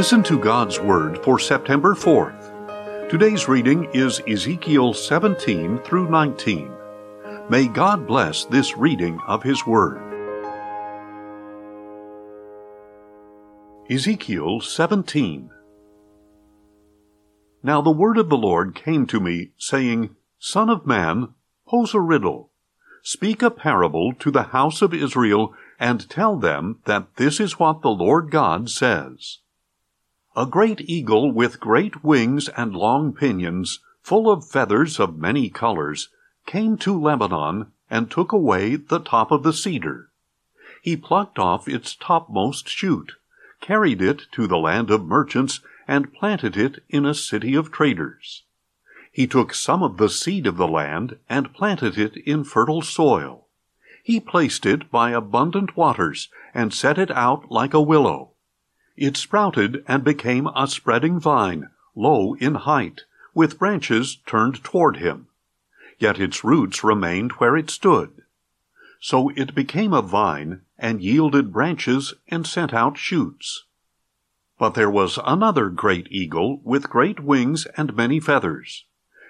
Listen to God's Word for September 4th. Today's reading is Ezekiel 17 through 19. May God bless this reading of His Word. Ezekiel 17 Now the word of the Lord came to me, saying, Son of man, pose a riddle. Speak a parable to the house of Israel, and tell them that this is what the Lord God says. A great eagle with great wings and long pinions, full of feathers of many colors, came to Lebanon and took away the top of the cedar. He plucked off its topmost shoot, carried it to the land of merchants, and planted it in a city of traders. He took some of the seed of the land and planted it in fertile soil. He placed it by abundant waters and set it out like a willow. It sprouted and became a spreading vine, low in height, with branches turned toward him. Yet its roots remained where it stood. So it became a vine, and yielded branches, and sent out shoots. But there was another great eagle, with great wings and many feathers.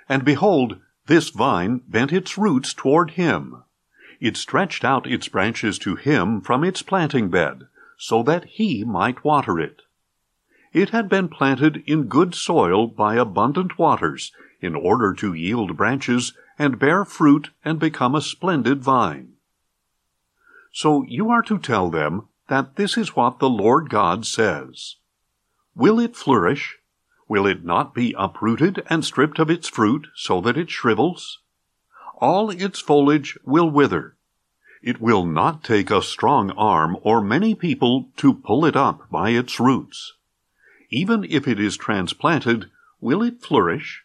And behold, this vine bent its roots toward him. It stretched out its branches to him from its planting bed so that he might water it. It had been planted in good soil by abundant waters, in order to yield branches and bear fruit and become a splendid vine. So you are to tell them that this is what the Lord God says. Will it flourish? Will it not be uprooted and stripped of its fruit so that it shrivels? All its foliage will wither, it will not take a strong arm or many people to pull it up by its roots. Even if it is transplanted, will it flourish?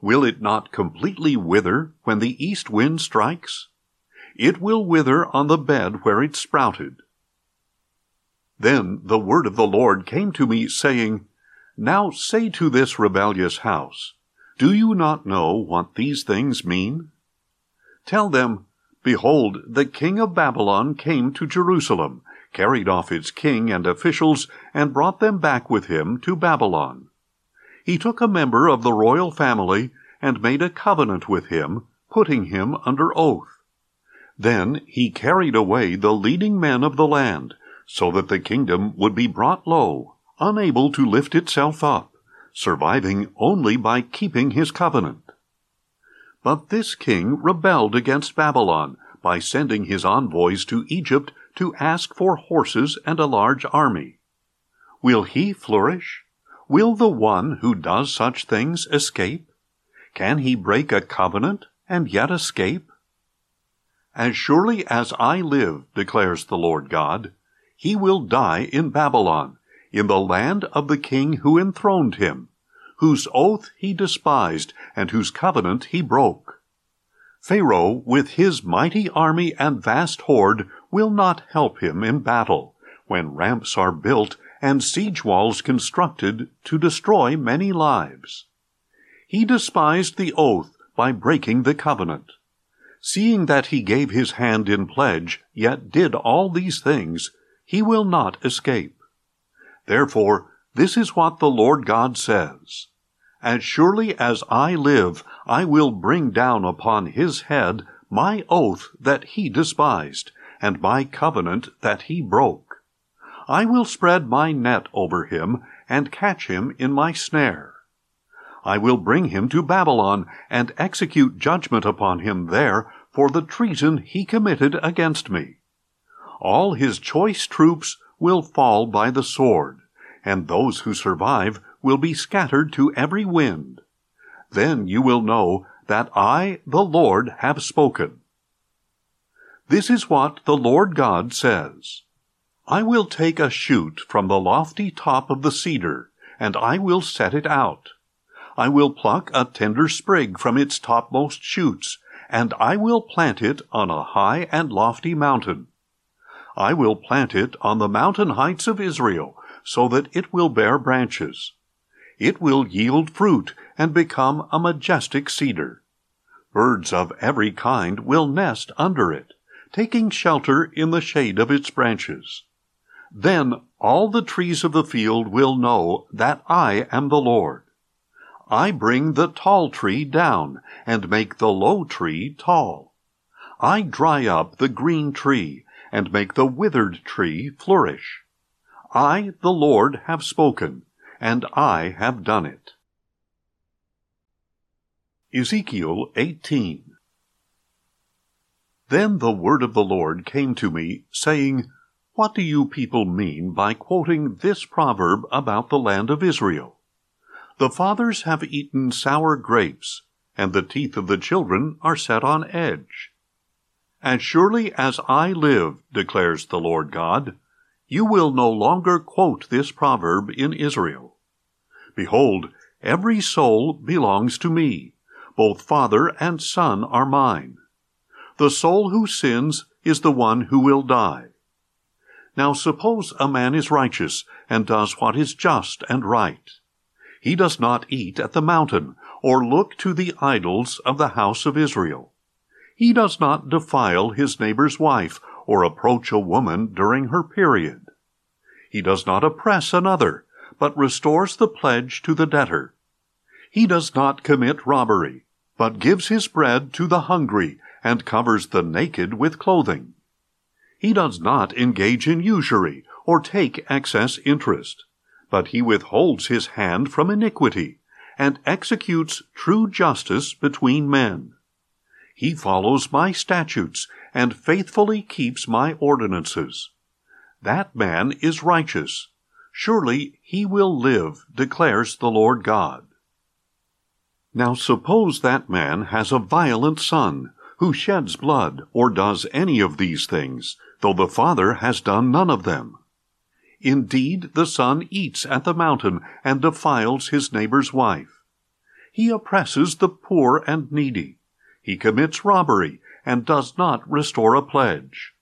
Will it not completely wither when the east wind strikes? It will wither on the bed where it sprouted. Then the word of the Lord came to me, saying, Now say to this rebellious house, Do you not know what these things mean? Tell them, Behold, the king of Babylon came to Jerusalem, carried off its king and officials, and brought them back with him to Babylon. He took a member of the royal family and made a covenant with him, putting him under oath. Then he carried away the leading men of the land, so that the kingdom would be brought low, unable to lift itself up, surviving only by keeping his covenant. But this king rebelled against Babylon by sending his envoys to Egypt to ask for horses and a large army. Will he flourish? Will the one who does such things escape? Can he break a covenant and yet escape? As surely as I live, declares the Lord God, he will die in Babylon, in the land of the king who enthroned him, whose oath he despised, and whose covenant he broke. Pharaoh, with his mighty army and vast horde, will not help him in battle, when ramps are built and siege walls constructed to destroy many lives. He despised the oath by breaking the covenant. Seeing that he gave his hand in pledge, yet did all these things, he will not escape. Therefore, this is what the Lord God says. As surely as I live, I will bring down upon his head my oath that he despised, and my covenant that he broke. I will spread my net over him, and catch him in my snare. I will bring him to Babylon, and execute judgment upon him there for the treason he committed against me. All his choice troops will fall by the sword, and those who survive will be scattered to every wind. Then you will know that I, the Lord, have spoken. This is what the Lord God says. I will take a shoot from the lofty top of the cedar, and I will set it out. I will pluck a tender sprig from its topmost shoots, and I will plant it on a high and lofty mountain. I will plant it on the mountain heights of Israel, so that it will bear branches it will yield fruit and become a majestic cedar. Birds of every kind will nest under it, taking shelter in the shade of its branches. Then all the trees of the field will know that I am the Lord. I bring the tall tree down and make the low tree tall. I dry up the green tree and make the withered tree flourish. I, the Lord, have spoken, and I have done it. Ezekiel 18 Then the word of the Lord came to me, saying, What do you people mean by quoting this proverb about the land of Israel? The fathers have eaten sour grapes, and the teeth of the children are set on edge. As surely as I live, declares the Lord God, you will no longer quote this proverb in Israel. Behold, every soul belongs to me. Both father and son are mine. The soul who sins is the one who will die. Now suppose a man is righteous and does what is just and right. He does not eat at the mountain or look to the idols of the house of Israel. He does not defile his neighbor's wife or approach a woman during her period. He does not oppress another, but restores the pledge to the debtor. He does not commit robbery, but gives his bread to the hungry and covers the naked with clothing. He does not engage in usury or take excess interest but he withholds his hand from iniquity, and executes true justice between men. He follows my statutes, and faithfully keeps my ordinances. That man is righteous. Surely he will live, declares the Lord God. Now suppose that man has a violent son, who sheds blood, or does any of these things, though the father has done none of them. Indeed, the son eats at the mountain and defiles his neighbor's wife. He oppresses the poor and needy. He commits robbery and does not restore a pledge.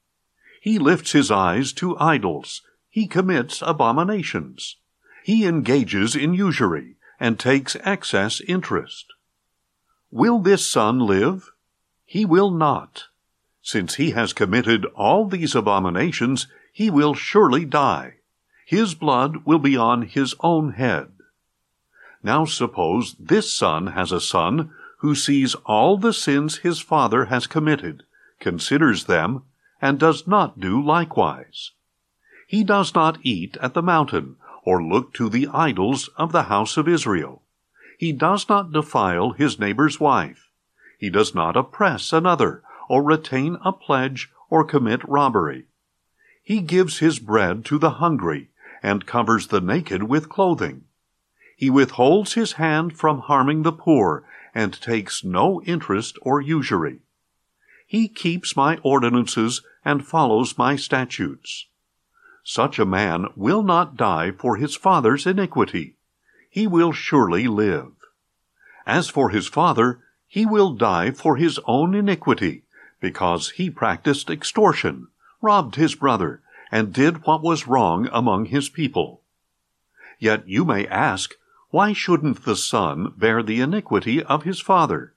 He lifts his eyes to idols. He commits abominations. He engages in usury and takes excess interest. Will this son live? He will not. Since he has committed all these abominations, he will surely die his blood will be on his own head. Now suppose this son has a son who sees all the sins his father has committed, considers them, and does not do likewise. He does not eat at the mountain, or look to the idols of the house of Israel. He does not defile his neighbor's wife. He does not oppress another, or retain a pledge, or commit robbery. He gives his bread to the hungry, and covers the naked with clothing. He withholds his hand from harming the poor, and takes no interest or usury. He keeps my ordinances and follows my statutes. Such a man will not die for his father's iniquity. He will surely live. As for his father, he will die for his own iniquity, because he practiced extortion, robbed his brother, and did what was wrong among his people. Yet you may ask, why shouldn't the son bear the iniquity of his father?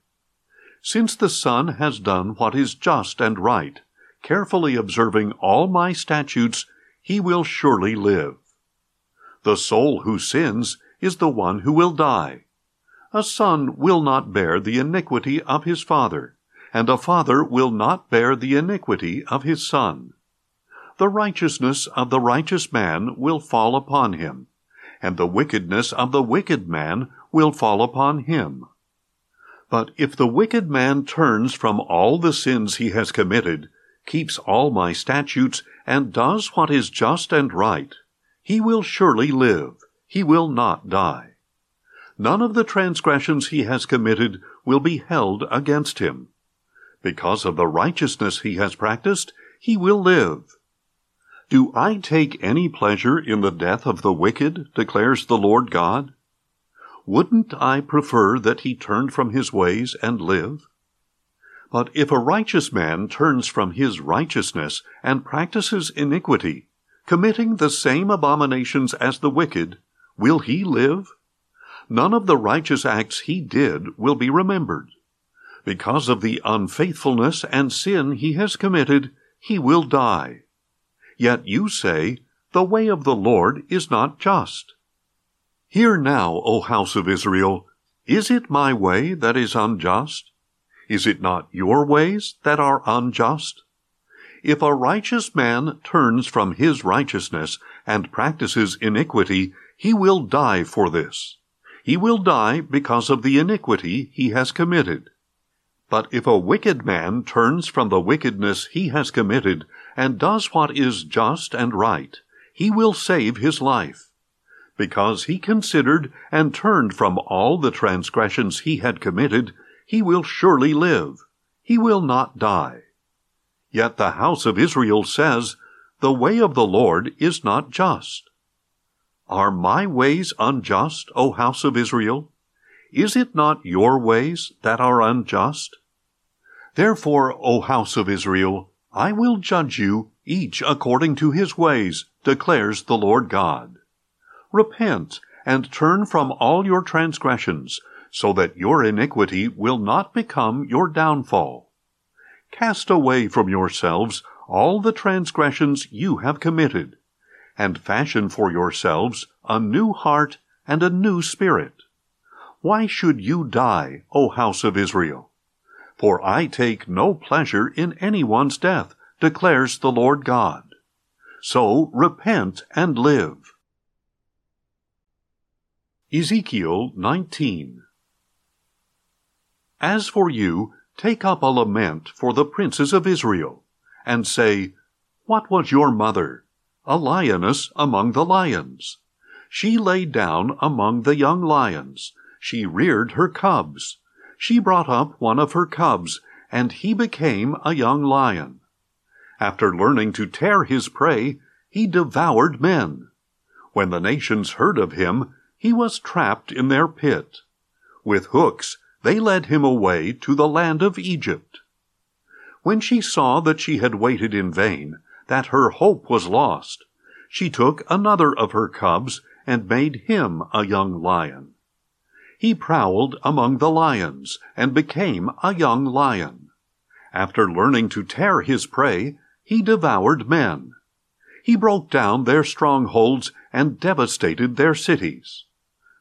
Since the son has done what is just and right, carefully observing all my statutes, he will surely live. The soul who sins is the one who will die. A son will not bear the iniquity of his father, and a father will not bear the iniquity of his son the righteousness of the righteous man will fall upon him, and the wickedness of the wicked man will fall upon him. But if the wicked man turns from all the sins he has committed, keeps all my statutes, and does what is just and right, he will surely live, he will not die. None of the transgressions he has committed will be held against him. Because of the righteousness he has practiced, he will live. Do I take any pleasure in the death of the wicked? declares the Lord God. Wouldn't I prefer that he turned from his ways and live? But if a righteous man turns from his righteousness and practices iniquity, committing the same abominations as the wicked, will he live? None of the righteous acts he did will be remembered. Because of the unfaithfulness and sin he has committed, he will die. Yet you say, The way of the Lord is not just. Hear now, O house of Israel, is it my way that is unjust? Is it not your ways that are unjust? If a righteous man turns from his righteousness and practices iniquity, he will die for this. He will die because of the iniquity he has committed. But if a wicked man turns from the wickedness he has committed and does what is just and right, he will save his life. Because he considered and turned from all the transgressions he had committed, he will surely live. He will not die. Yet the house of Israel says, The way of the Lord is not just. Are my ways unjust, O house of Israel? Is it not your ways that are unjust? Therefore, O house of Israel, I will judge you, each according to his ways, declares the Lord God. Repent, and turn from all your transgressions, so that your iniquity will not become your downfall. Cast away from yourselves all the transgressions you have committed, and fashion for yourselves a new heart and a new spirit. Why should you die, O house of Israel? For I take no pleasure in anyone's death, declares the Lord God. So repent and live. Ezekiel 19 As for you, take up a lament for the princes of Israel, and say, What was your mother? A lioness among the lions. She lay down among the young lions. She reared her cubs. She brought up one of her cubs, and he became a young lion. After learning to tear his prey, he devoured men. When the nations heard of him, he was trapped in their pit. With hooks, they led him away to the land of Egypt. When she saw that she had waited in vain, that her hope was lost, she took another of her cubs and made him a young lion. He prowled among the lions and became a young lion. After learning to tear his prey, he devoured men. He broke down their strongholds and devastated their cities.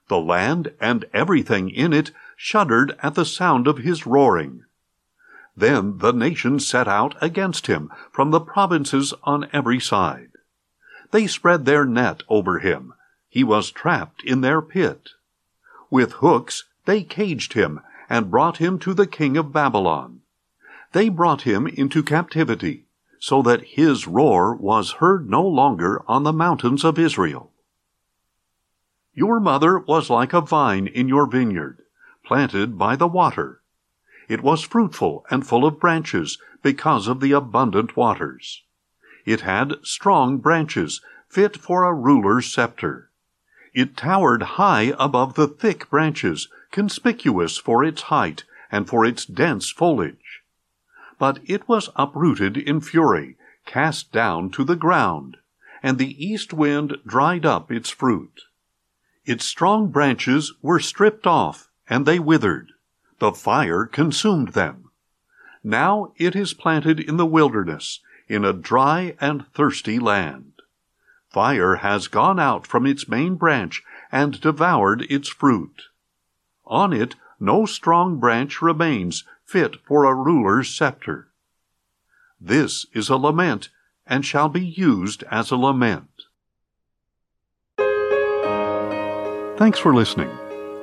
The land and everything in it shuddered at the sound of his roaring. Then the nations set out against him from the provinces on every side. They spread their net over him. He was trapped in their pit. With hooks they caged him and brought him to the king of Babylon. They brought him into captivity, so that his roar was heard no longer on the mountains of Israel. Your mother was like a vine in your vineyard, planted by the water. It was fruitful and full of branches because of the abundant waters. It had strong branches, fit for a ruler's scepter. It towered high above the thick branches, conspicuous for its height and for its dense foliage. But it was uprooted in fury, cast down to the ground, and the east wind dried up its fruit. Its strong branches were stripped off, and they withered. The fire consumed them. Now it is planted in the wilderness, in a dry and thirsty land. Fire has gone out from its main branch and devoured its fruit. On it no strong branch remains fit for a ruler's scepter. This is a lament, and shall be used as a lament. Thanks for listening,